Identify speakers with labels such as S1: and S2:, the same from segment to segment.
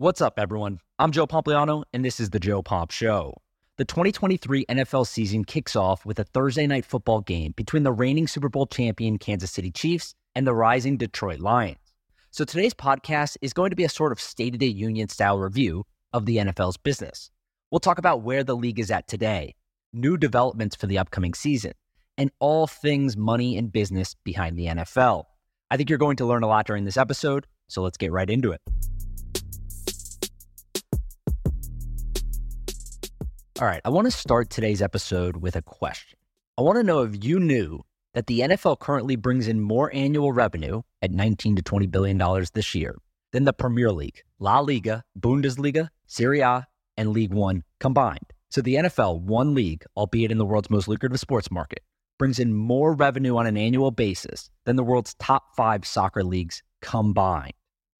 S1: What's up, everyone? I'm Joe Pompliano, and this is the Joe Pomp Show. The 2023 NFL season kicks off with a Thursday night football game between the reigning Super Bowl champion Kansas City Chiefs and the rising Detroit Lions. So today's podcast is going to be a sort of State of the Union style review of the NFL's business. We'll talk about where the league is at today, new developments for the upcoming season, and all things money and business behind the NFL. I think you're going to learn a lot during this episode, so let's get right into it. All right, I want to start today's episode with a question. I want to know if you knew that the NFL currently brings in more annual revenue at 19 to 20 billion dollars this year than the Premier League, La Liga, Bundesliga, Serie A, and Ligue 1 combined. So the NFL, one league, albeit in the world's most lucrative sports market, brings in more revenue on an annual basis than the world's top 5 soccer leagues combined,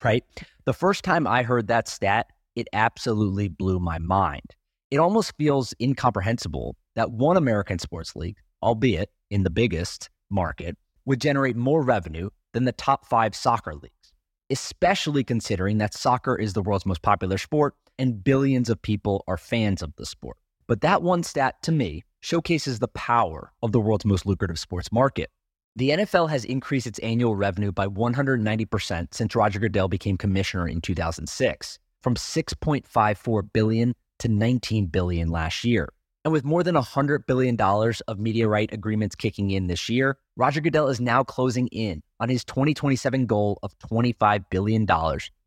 S1: right? The first time I heard that stat, it absolutely blew my mind it almost feels incomprehensible that one American sports league, albeit in the biggest market, would generate more revenue than the top five soccer leagues, especially considering that soccer is the world's most popular sport and billions of people are fans of the sport. But that one stat to me showcases the power of the world's most lucrative sports market. The NFL has increased its annual revenue by 190% since Roger Goodell became commissioner in 2006, from 6.54 billion to 19 billion last year. And with more than $100 billion of media right agreements kicking in this year, Roger Goodell is now closing in on his 2027 goal of $25 billion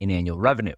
S1: in annual revenue.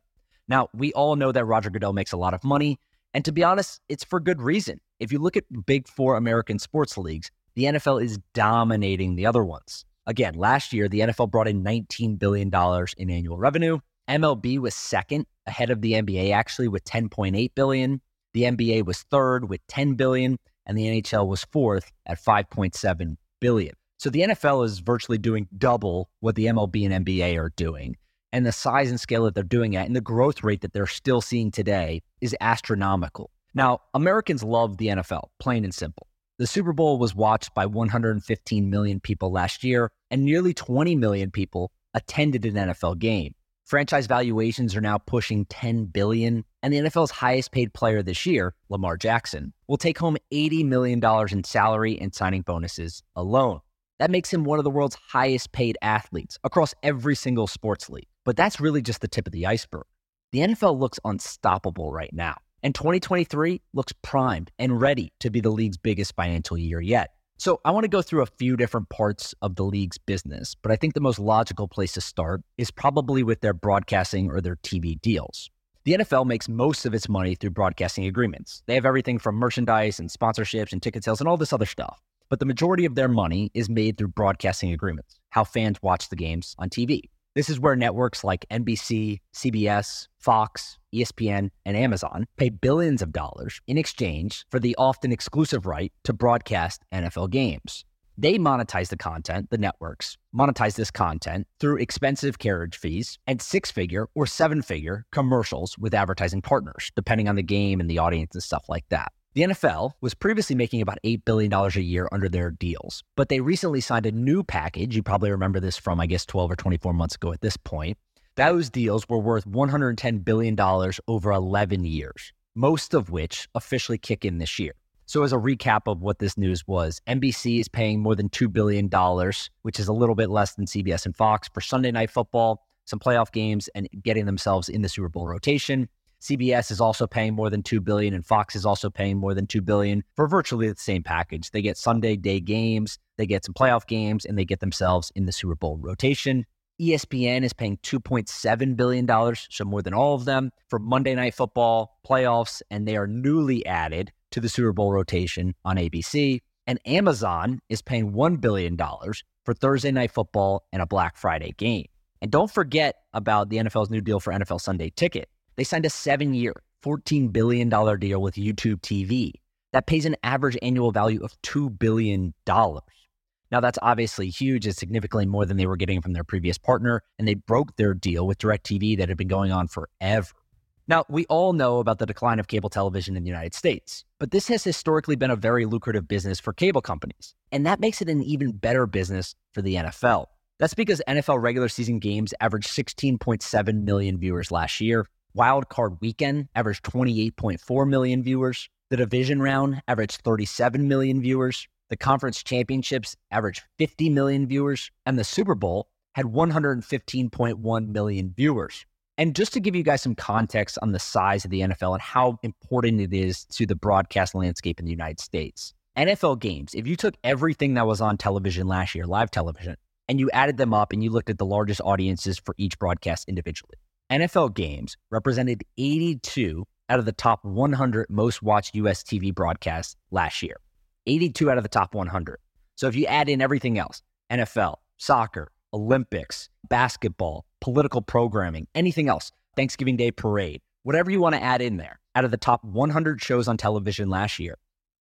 S1: Now, we all know that Roger Goodell makes a lot of money. And to be honest, it's for good reason. If you look at big four American sports leagues, the NFL is dominating the other ones. Again, last year, the NFL brought in $19 billion in annual revenue. MLB was second ahead of the NBA actually with 10.8 billion. The NBA was third with 10 billion and the NHL was fourth at 5.7 billion. So the NFL is virtually doing double what the MLB and NBA are doing. And the size and scale that they're doing at and the growth rate that they're still seeing today is astronomical. Now, Americans love the NFL, plain and simple. The Super Bowl was watched by 115 million people last year, and nearly 20 million people attended an NFL game. Franchise valuations are now pushing 10 billion, and the NFL's highest paid player this year, Lamar Jackson, will take home 80 million dollars in salary and signing bonuses alone. That makes him one of the world's highest paid athletes across every single sports league. But that's really just the tip of the iceberg. The NFL looks unstoppable right now, and 2023 looks primed and ready to be the league's biggest financial year yet. So I want to go through a few different parts of the league's business, but I think the most logical place to start is probably with their broadcasting or their TV deals. The NFL makes most of its money through broadcasting agreements. They have everything from merchandise and sponsorships and ticket sales and all this other stuff. But the majority of their money is made through broadcasting agreements, how fans watch the games on TV. This is where networks like NBC, CBS, Fox, ESPN, and Amazon pay billions of dollars in exchange for the often exclusive right to broadcast NFL games. They monetize the content, the networks monetize this content through expensive carriage fees and six figure or seven figure commercials with advertising partners, depending on the game and the audience and stuff like that. The NFL was previously making about $8 billion a year under their deals, but they recently signed a new package. You probably remember this from, I guess, 12 or 24 months ago at this point. Those deals were worth $110 billion over 11 years, most of which officially kick in this year. So, as a recap of what this news was, NBC is paying more than $2 billion, which is a little bit less than CBS and Fox for Sunday night football, some playoff games, and getting themselves in the Super Bowl rotation. CBS is also paying more than 2 billion and Fox is also paying more than 2 billion for virtually the same package. They get Sunday day games, they get some playoff games and they get themselves in the Super Bowl rotation. ESPN is paying $2.7 billion, so more than all of them, for Monday Night Football playoffs, and they are newly added to the Super Bowl rotation on ABC. And Amazon is paying $1 billion for Thursday Night Football and a Black Friday game. And don't forget about the NFL's new deal for NFL Sunday Ticket. They signed a seven year, $14 billion deal with YouTube TV that pays an average annual value of $2 billion. Now, that's obviously huge. It's significantly more than they were getting from their previous partner, and they broke their deal with DirecTV that had been going on forever. Now, we all know about the decline of cable television in the United States, but this has historically been a very lucrative business for cable companies, and that makes it an even better business for the NFL. That's because NFL regular season games averaged 16.7 million viewers last year, Wild Card Weekend averaged 28.4 million viewers. The division round averaged 37 million viewers. The conference championships averaged 50 million viewers. And the Super Bowl had 115.1 million viewers. And just to give you guys some context on the size of the NFL and how important it is to the broadcast landscape in the United States, NFL games, if you took everything that was on television last year, live television, and you added them up and you looked at the largest audiences for each broadcast individually, NFL games represented 82 out of the top 100 most watched US TV broadcasts last year. 82 out of the top 100. So if you add in everything else, NFL, soccer, Olympics, basketball, political programming, anything else, Thanksgiving Day parade, whatever you want to add in there, out of the top 100 shows on television last year,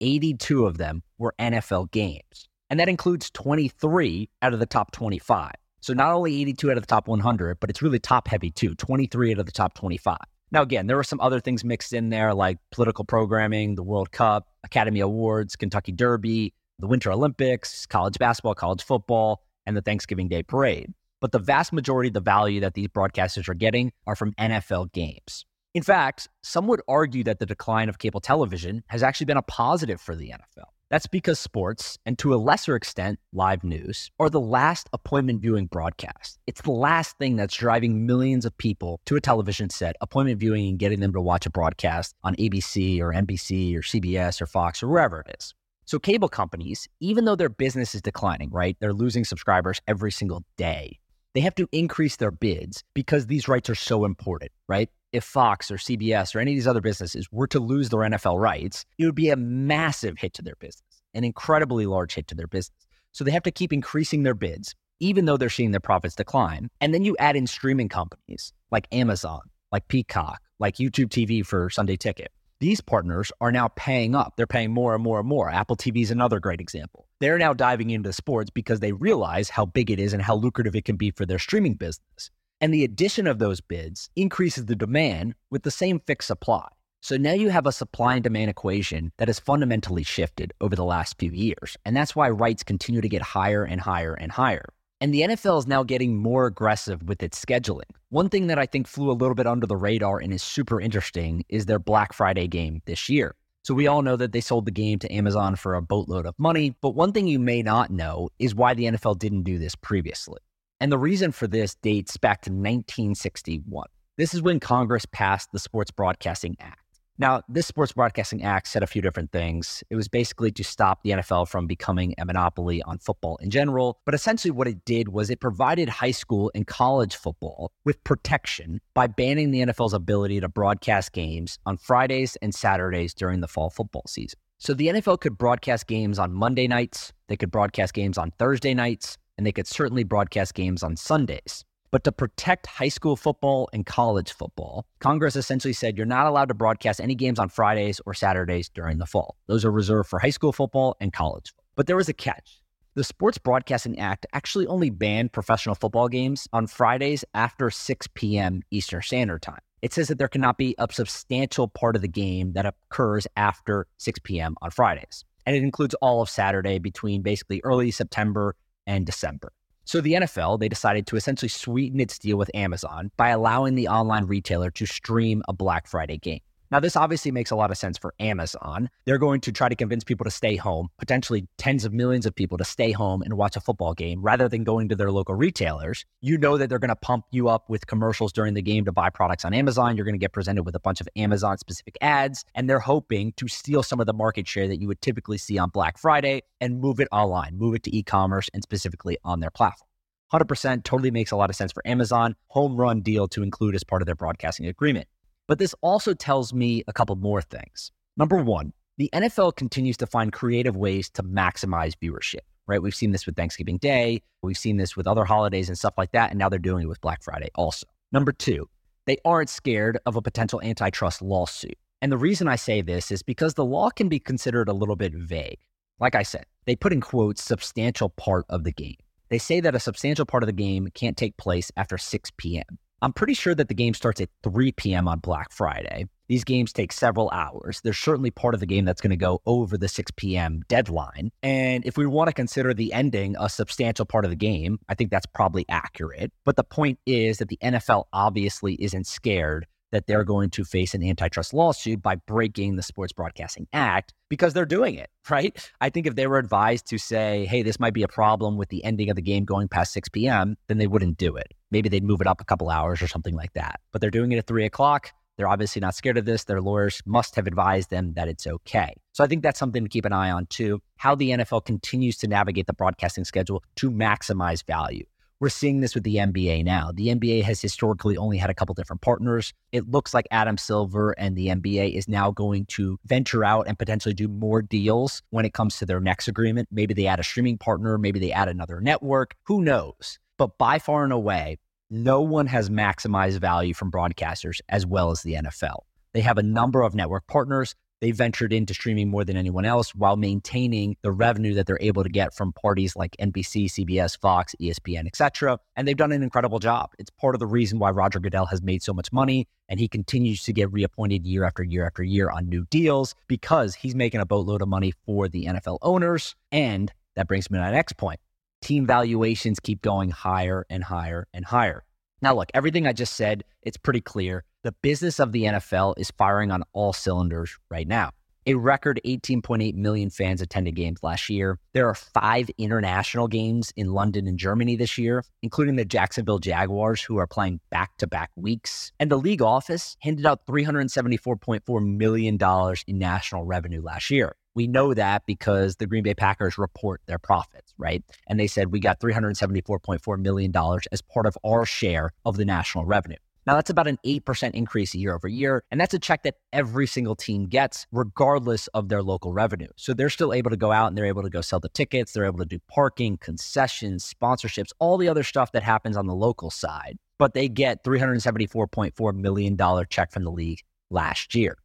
S1: 82 of them were NFL games. And that includes 23 out of the top 25. So not only 82 out of the top 100, but it's really top heavy too, 23 out of the top 25. Now, again, there were some other things mixed in there like political programming, the World Cup, Academy Awards, Kentucky Derby, the Winter Olympics, college basketball, college football, and the Thanksgiving Day parade. But the vast majority of the value that these broadcasters are getting are from NFL games. In fact, some would argue that the decline of cable television has actually been a positive for the NFL. That's because sports, and to a lesser extent, live news, are the last appointment viewing broadcast. It's the last thing that's driving millions of people to a television set, appointment viewing, and getting them to watch a broadcast on ABC or NBC or CBS or Fox or wherever it is. So, cable companies, even though their business is declining, right? They're losing subscribers every single day. They have to increase their bids because these rights are so important, right? If Fox or CBS or any of these other businesses were to lose their NFL rights, it would be a massive hit to their business, an incredibly large hit to their business. So they have to keep increasing their bids, even though they're seeing their profits decline. And then you add in streaming companies like Amazon, like Peacock, like YouTube TV for Sunday Ticket. These partners are now paying up. They're paying more and more and more. Apple TV is another great example. They're now diving into sports because they realize how big it is and how lucrative it can be for their streaming business. And the addition of those bids increases the demand with the same fixed supply. So now you have a supply and demand equation that has fundamentally shifted over the last few years. And that's why rights continue to get higher and higher and higher. And the NFL is now getting more aggressive with its scheduling. One thing that I think flew a little bit under the radar and is super interesting is their Black Friday game this year. So we all know that they sold the game to Amazon for a boatload of money. But one thing you may not know is why the NFL didn't do this previously. And the reason for this dates back to 1961. This is when Congress passed the Sports Broadcasting Act. Now, this Sports Broadcasting Act said a few different things. It was basically to stop the NFL from becoming a monopoly on football in general. But essentially, what it did was it provided high school and college football with protection by banning the NFL's ability to broadcast games on Fridays and Saturdays during the fall football season. So the NFL could broadcast games on Monday nights, they could broadcast games on Thursday nights, and they could certainly broadcast games on Sundays. But to protect high school football and college football, Congress essentially said you're not allowed to broadcast any games on Fridays or Saturdays during the fall. Those are reserved for high school football and college. Football. But there was a catch. The Sports Broadcasting Act actually only banned professional football games on Fridays after 6 p.m. Eastern Standard Time. It says that there cannot be a substantial part of the game that occurs after 6 p.m. on Fridays. And it includes all of Saturday between basically early September and December. So the NFL, they decided to essentially sweeten its deal with Amazon by allowing the online retailer to stream a Black Friday game. Now, this obviously makes a lot of sense for Amazon. They're going to try to convince people to stay home, potentially tens of millions of people to stay home and watch a football game rather than going to their local retailers. You know that they're going to pump you up with commercials during the game to buy products on Amazon. You're going to get presented with a bunch of Amazon specific ads, and they're hoping to steal some of the market share that you would typically see on Black Friday and move it online, move it to e commerce and specifically on their platform. 100% totally makes a lot of sense for Amazon. Home run deal to include as part of their broadcasting agreement. But this also tells me a couple more things. Number one, the NFL continues to find creative ways to maximize viewership, right? We've seen this with Thanksgiving Day, we've seen this with other holidays and stuff like that, and now they're doing it with Black Friday also. Number two, they aren't scared of a potential antitrust lawsuit. And the reason I say this is because the law can be considered a little bit vague. Like I said, they put in quotes substantial part of the game. They say that a substantial part of the game can't take place after 6 p.m. I'm pretty sure that the game starts at 3 p.m. on Black Friday. These games take several hours. There's certainly part of the game that's going to go over the 6 p.m. deadline. And if we want to consider the ending a substantial part of the game, I think that's probably accurate. But the point is that the NFL obviously isn't scared that they're going to face an antitrust lawsuit by breaking the Sports Broadcasting Act because they're doing it, right? I think if they were advised to say, hey, this might be a problem with the ending of the game going past 6 p.m., then they wouldn't do it. Maybe they'd move it up a couple hours or something like that. But they're doing it at three o'clock. They're obviously not scared of this. Their lawyers must have advised them that it's okay. So I think that's something to keep an eye on too. How the NFL continues to navigate the broadcasting schedule to maximize value. We're seeing this with the NBA now. The NBA has historically only had a couple different partners. It looks like Adam Silver and the NBA is now going to venture out and potentially do more deals when it comes to their next agreement. Maybe they add a streaming partner, maybe they add another network. Who knows? But by far and away, no one has maximized value from broadcasters as well as the NFL. They have a number of network partners. They ventured into streaming more than anyone else while maintaining the revenue that they're able to get from parties like NBC, CBS, Fox, ESPN, etc. And they've done an incredible job. It's part of the reason why Roger Goodell has made so much money and he continues to get reappointed year after year after year on new deals because he's making a boatload of money for the NFL owners. And that brings me to my next point team valuations keep going higher and higher and higher. Now, look, everything I just said, it's pretty clear. The business of the NFL is firing on all cylinders right now. A record 18.8 million fans attended games last year. There are five international games in London and Germany this year, including the Jacksonville Jaguars, who are playing back to back weeks. And the league office handed out $374.4 million in national revenue last year. We know that because the Green Bay Packers report their profits, right? And they said we got $374.4 million as part of our share of the national revenue. Now, that's about an 8% increase year over year. And that's a check that every single team gets, regardless of their local revenue. So they're still able to go out and they're able to go sell the tickets. They're able to do parking, concessions, sponsorships, all the other stuff that happens on the local side. But they get $374.4 million check from the league last year.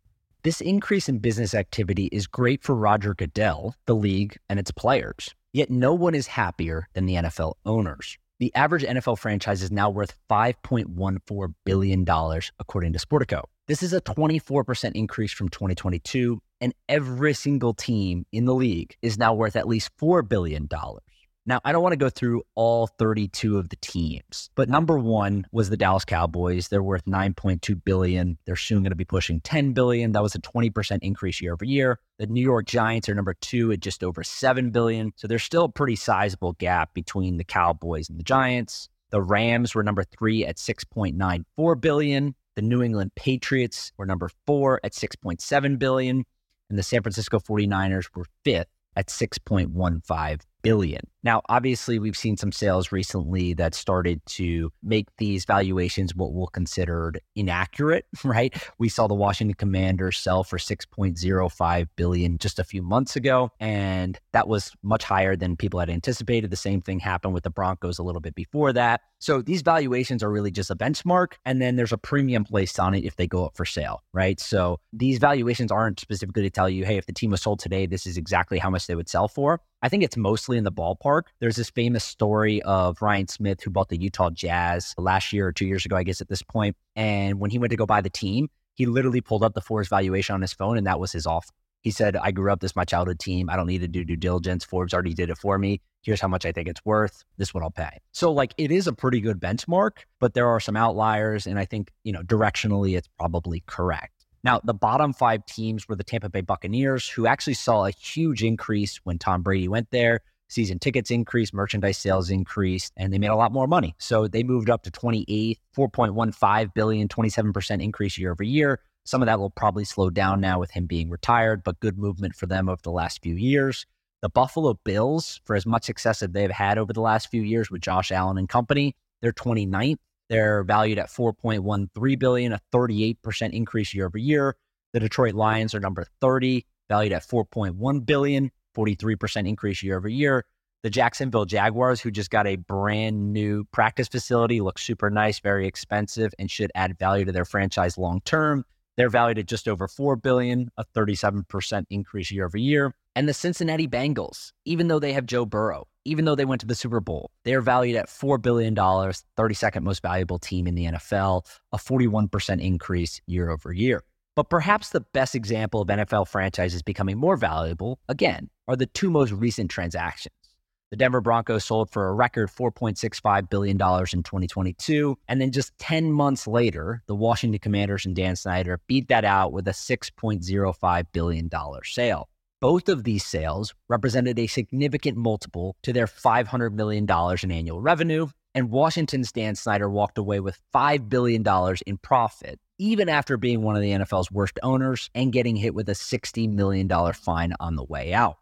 S1: This increase in business activity is great for Roger Goodell, the league, and its players. Yet no one is happier than the NFL owners. The average NFL franchise is now worth $5.14 billion, according to Sportico. This is a 24% increase from 2022, and every single team in the league is now worth at least $4 billion. Now, I don't want to go through all 32 of the teams, but number one was the Dallas Cowboys. They're worth 9.2 billion. They're soon going to be pushing 10 billion. That was a 20% increase year over year. The New York Giants are number two at just over 7 billion. So there's still a pretty sizable gap between the Cowboys and the Giants. The Rams were number three at 6.94 billion. The New England Patriots were number four at 6.7 billion. And the San Francisco 49ers were fifth at 6.15 billion. Now, obviously, we've seen some sales recently that started to make these valuations what we'll consider inaccurate, right? We saw the Washington Commanders sell for 6.05 billion just a few months ago, and that was much higher than people had anticipated. The same thing happened with the Broncos a little bit before that. So these valuations are really just a benchmark, and then there's a premium placed on it if they go up for sale, right? So these valuations aren't specifically to tell you, hey, if the team was sold today, this is exactly how much they would sell for. I think it's mostly in the ballpark. There's this famous story of Ryan Smith who bought the Utah Jazz last year or two years ago, I guess, at this point. And when he went to go buy the team, he literally pulled up the Forbes valuation on his phone, and that was his offer. He said, I grew up, this my childhood team. I don't need to do due diligence. Forbes already did it for me. Here's how much I think it's worth. This what I'll pay. So like it is a pretty good benchmark, but there are some outliers. And I think, you know, directionally it's probably correct. Now, the bottom five teams were the Tampa Bay Buccaneers, who actually saw a huge increase when Tom Brady went there. Season tickets increased, merchandise sales increased, and they made a lot more money. So they moved up to 28th, 4.15 billion, 27% increase year over year. Some of that will probably slow down now with him being retired, but good movement for them over the last few years. The Buffalo Bills, for as much success as they've had over the last few years with Josh Allen and company, they're 29th. They're valued at 4.13 billion, a 38% increase year over year. The Detroit Lions are number 30, valued at 4.1 billion, 43% increase year over year. The Jacksonville Jaguars, who just got a brand new practice facility, looks super nice, very expensive, and should add value to their franchise long term. They're valued at just over 4 billion, a 37% increase year over year. And the Cincinnati Bengals, even though they have Joe Burrow, even though they went to the Super Bowl, they are valued at $4 billion, 32nd most valuable team in the NFL, a 41% increase year over year. But perhaps the best example of NFL franchises becoming more valuable, again, are the two most recent transactions. The Denver Broncos sold for a record $4.65 billion in 2022. And then just 10 months later, the Washington Commanders and Dan Snyder beat that out with a $6.05 billion sale. Both of these sales represented a significant multiple to their $500 million in annual revenue. And Washington's Dan Snyder walked away with $5 billion in profit, even after being one of the NFL's worst owners and getting hit with a $60 million fine on the way out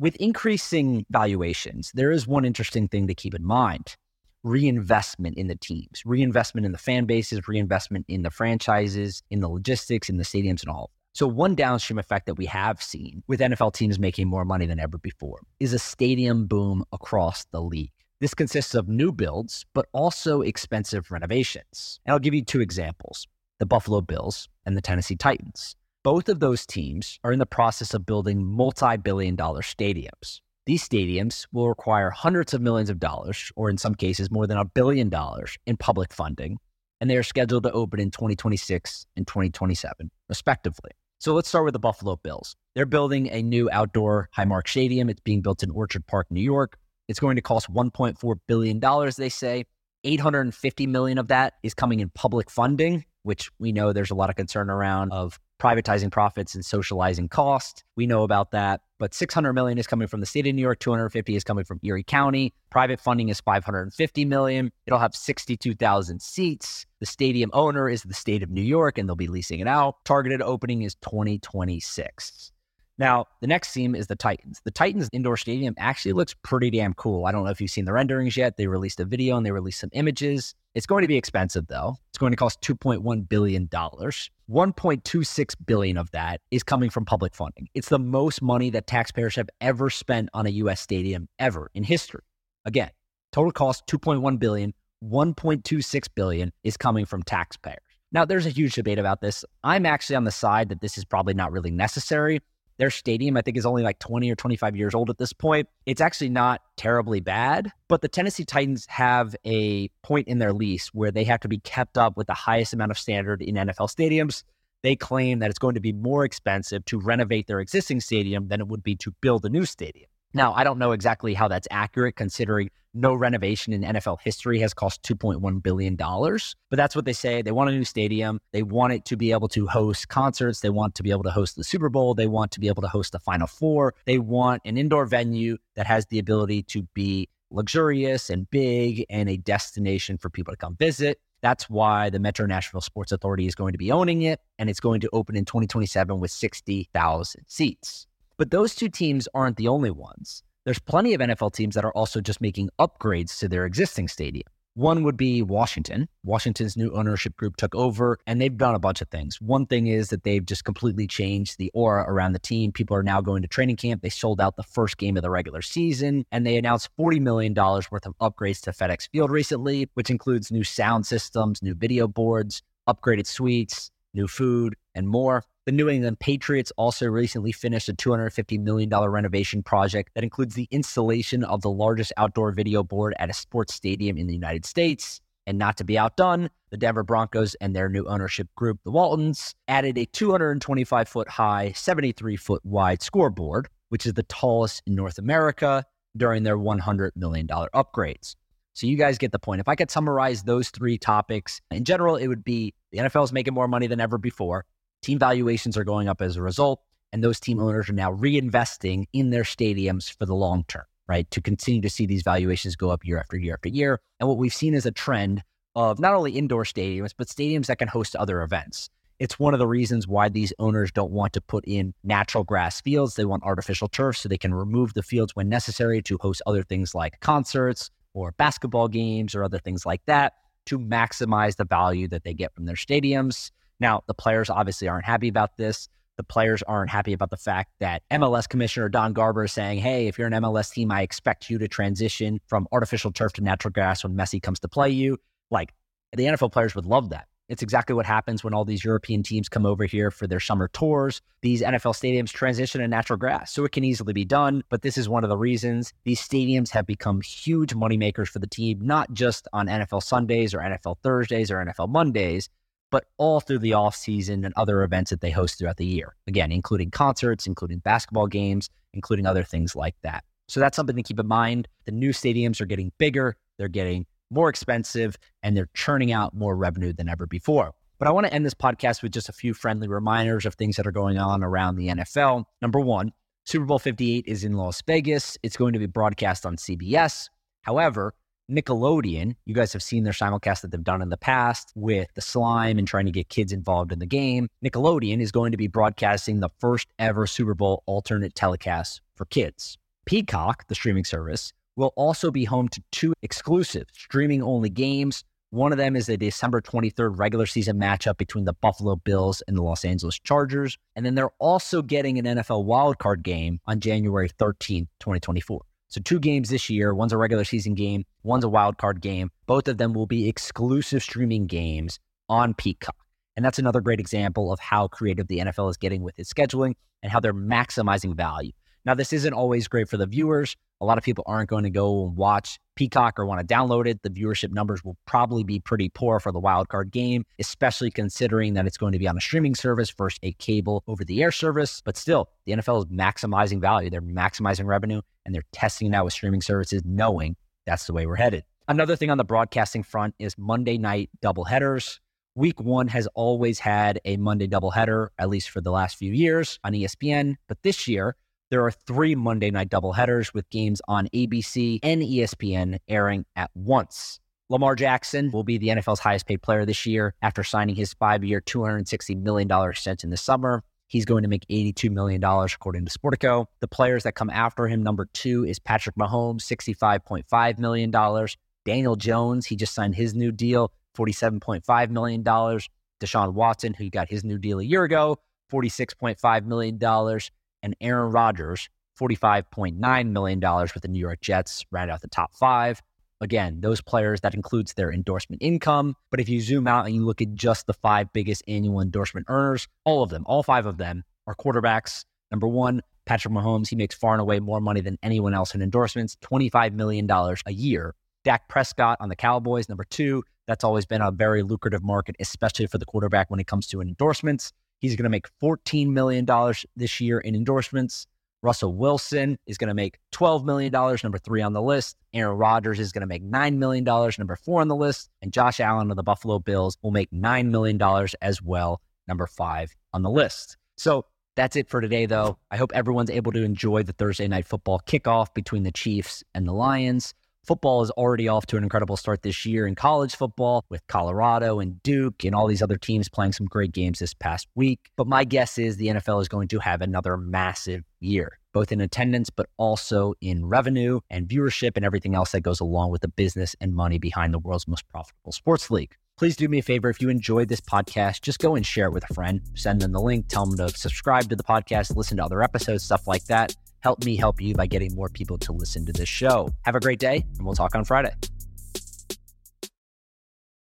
S1: with increasing valuations, there is one interesting thing to keep in mind reinvestment in the teams, reinvestment in the fan bases, reinvestment in the franchises, in the logistics, in the stadiums, and all. So, one downstream effect that we have seen with NFL teams making more money than ever before is a stadium boom across the league. This consists of new builds, but also expensive renovations. And I'll give you two examples the Buffalo Bills and the Tennessee Titans. Both of those teams are in the process of building multi billion dollar stadiums. These stadiums will require hundreds of millions of dollars, or in some cases, more than a billion dollars in public funding, and they are scheduled to open in 2026 and 2027, respectively. So let's start with the Buffalo Bills. They're building a new outdoor Highmark Stadium. It's being built in Orchard Park, New York. It's going to cost $1.4 billion, they say. 850 million of that is coming in public funding, which we know there's a lot of concern around of privatizing profits and socializing cost. We know about that. But 600 million is coming from the state of New York, 250 is coming from Erie County. Private funding is 550 million. It'll have 62,000 seats. The stadium owner is the state of New York and they'll be leasing it out. Targeted opening is 2026. Now, the next team is the Titans. The Titans indoor stadium actually looks pretty damn cool. I don't know if you've seen the renderings yet. They released a video and they released some images. It's going to be expensive though. It's going to cost 2.1 billion dollars. 1.26 billion of that is coming from public funding. It's the most money that taxpayers have ever spent on a US stadium ever in history. Again, total cost 2.1 billion, 1.26 billion is coming from taxpayers. Now, there's a huge debate about this. I'm actually on the side that this is probably not really necessary. Their stadium, I think, is only like 20 or 25 years old at this point. It's actually not terribly bad, but the Tennessee Titans have a point in their lease where they have to be kept up with the highest amount of standard in NFL stadiums. They claim that it's going to be more expensive to renovate their existing stadium than it would be to build a new stadium. Now, I don't know exactly how that's accurate considering no renovation in NFL history has cost $2.1 billion, but that's what they say. They want a new stadium. They want it to be able to host concerts. They want to be able to host the Super Bowl. They want to be able to host the Final Four. They want an indoor venue that has the ability to be luxurious and big and a destination for people to come visit. That's why the Metro Nashville Sports Authority is going to be owning it, and it's going to open in 2027 with 60,000 seats. But those two teams aren't the only ones. There's plenty of NFL teams that are also just making upgrades to their existing stadium. One would be Washington. Washington's new ownership group took over and they've done a bunch of things. One thing is that they've just completely changed the aura around the team. People are now going to training camp. They sold out the first game of the regular season and they announced $40 million worth of upgrades to FedEx Field recently, which includes new sound systems, new video boards, upgraded suites, new food, and more. The New England Patriots also recently finished a $250 million renovation project that includes the installation of the largest outdoor video board at a sports stadium in the United States. And not to be outdone, the Denver Broncos and their new ownership group, the Waltons, added a 225 foot high, 73 foot wide scoreboard, which is the tallest in North America during their $100 million upgrades. So you guys get the point. If I could summarize those three topics, in general, it would be the NFL is making more money than ever before. Team valuations are going up as a result, and those team owners are now reinvesting in their stadiums for the long term, right? To continue to see these valuations go up year after year after year. And what we've seen is a trend of not only indoor stadiums, but stadiums that can host other events. It's one of the reasons why these owners don't want to put in natural grass fields. They want artificial turf so they can remove the fields when necessary to host other things like concerts or basketball games or other things like that to maximize the value that they get from their stadiums. Now, the players obviously aren't happy about this. The players aren't happy about the fact that MLS Commissioner Don Garber is saying, hey, if you're an MLS team, I expect you to transition from artificial turf to natural grass when Messi comes to play you. Like the NFL players would love that. It's exactly what happens when all these European teams come over here for their summer tours. These NFL stadiums transition to natural grass, so it can easily be done. But this is one of the reasons these stadiums have become huge moneymakers for the team, not just on NFL Sundays or NFL Thursdays or NFL Mondays, but all through the off season and other events that they host throughout the year. Again, including concerts, including basketball games, including other things like that. So that's something to keep in mind. The new stadiums are getting bigger, they're getting more expensive, and they're churning out more revenue than ever before. But I want to end this podcast with just a few friendly reminders of things that are going on around the NFL. Number one, Super Bowl 58 is in Las Vegas. It's going to be broadcast on CBS. However, Nickelodeon, you guys have seen their simulcast that they've done in the past with the slime and trying to get kids involved in the game. Nickelodeon is going to be broadcasting the first ever Super Bowl alternate telecast for kids. Peacock, the streaming service, will also be home to two exclusive streaming only games. One of them is the December 23rd regular season matchup between the Buffalo Bills and the Los Angeles Chargers. And then they're also getting an NFL wildcard game on January 13th, 2024. So two games this year. One's a regular season game. One's a wild card game. Both of them will be exclusive streaming games on Peacock. And that's another great example of how creative the NFL is getting with its scheduling and how they're maximizing value. Now, this isn't always great for the viewers. A lot of people aren't going to go and watch Peacock or want to download it. The viewership numbers will probably be pretty poor for the wildcard game, especially considering that it's going to be on a streaming service versus a cable over the air service. But still, the NFL is maximizing value. They're maximizing revenue and they're testing it out with streaming services, knowing that's the way we're headed. Another thing on the broadcasting front is Monday night doubleheaders. Week one has always had a Monday doubleheader, at least for the last few years on ESPN. But this year, there are three Monday night doubleheaders with games on ABC and ESPN airing at once. Lamar Jackson will be the NFL's highest paid player this year after signing his five year, $260 million extension this summer. He's going to make $82 million, according to Sportico. The players that come after him, number two is Patrick Mahomes, $65.5 million. Daniel Jones, he just signed his new deal, $47.5 million. Deshaun Watson, who got his new deal a year ago, $46.5 million and Aaron Rodgers, $45.9 million with the New York Jets, round out the top five. Again, those players, that includes their endorsement income. But if you zoom out and you look at just the five biggest annual endorsement earners, all of them, all five of them are quarterbacks. Number one, Patrick Mahomes, he makes far and away more money than anyone else in endorsements, $25 million a year. Dak Prescott on the Cowboys, number two. That's always been a very lucrative market, especially for the quarterback when it comes to endorsements. He's going to make $14 million this year in endorsements. Russell Wilson is going to make $12 million, number three on the list. Aaron Rodgers is going to make $9 million, number four on the list. And Josh Allen of the Buffalo Bills will make $9 million as well, number five on the list. So that's it for today, though. I hope everyone's able to enjoy the Thursday night football kickoff between the Chiefs and the Lions. Football is already off to an incredible start this year in college football with Colorado and Duke and all these other teams playing some great games this past week. But my guess is the NFL is going to have another massive year, both in attendance, but also in revenue and viewership and everything else that goes along with the business and money behind the world's most profitable sports league. Please do me a favor. If you enjoyed this podcast, just go and share it with a friend. Send them the link, tell them to subscribe to the podcast, listen to other episodes, stuff like that help me help you by getting more people to listen to this show. Have a great day, and we'll talk on Friday.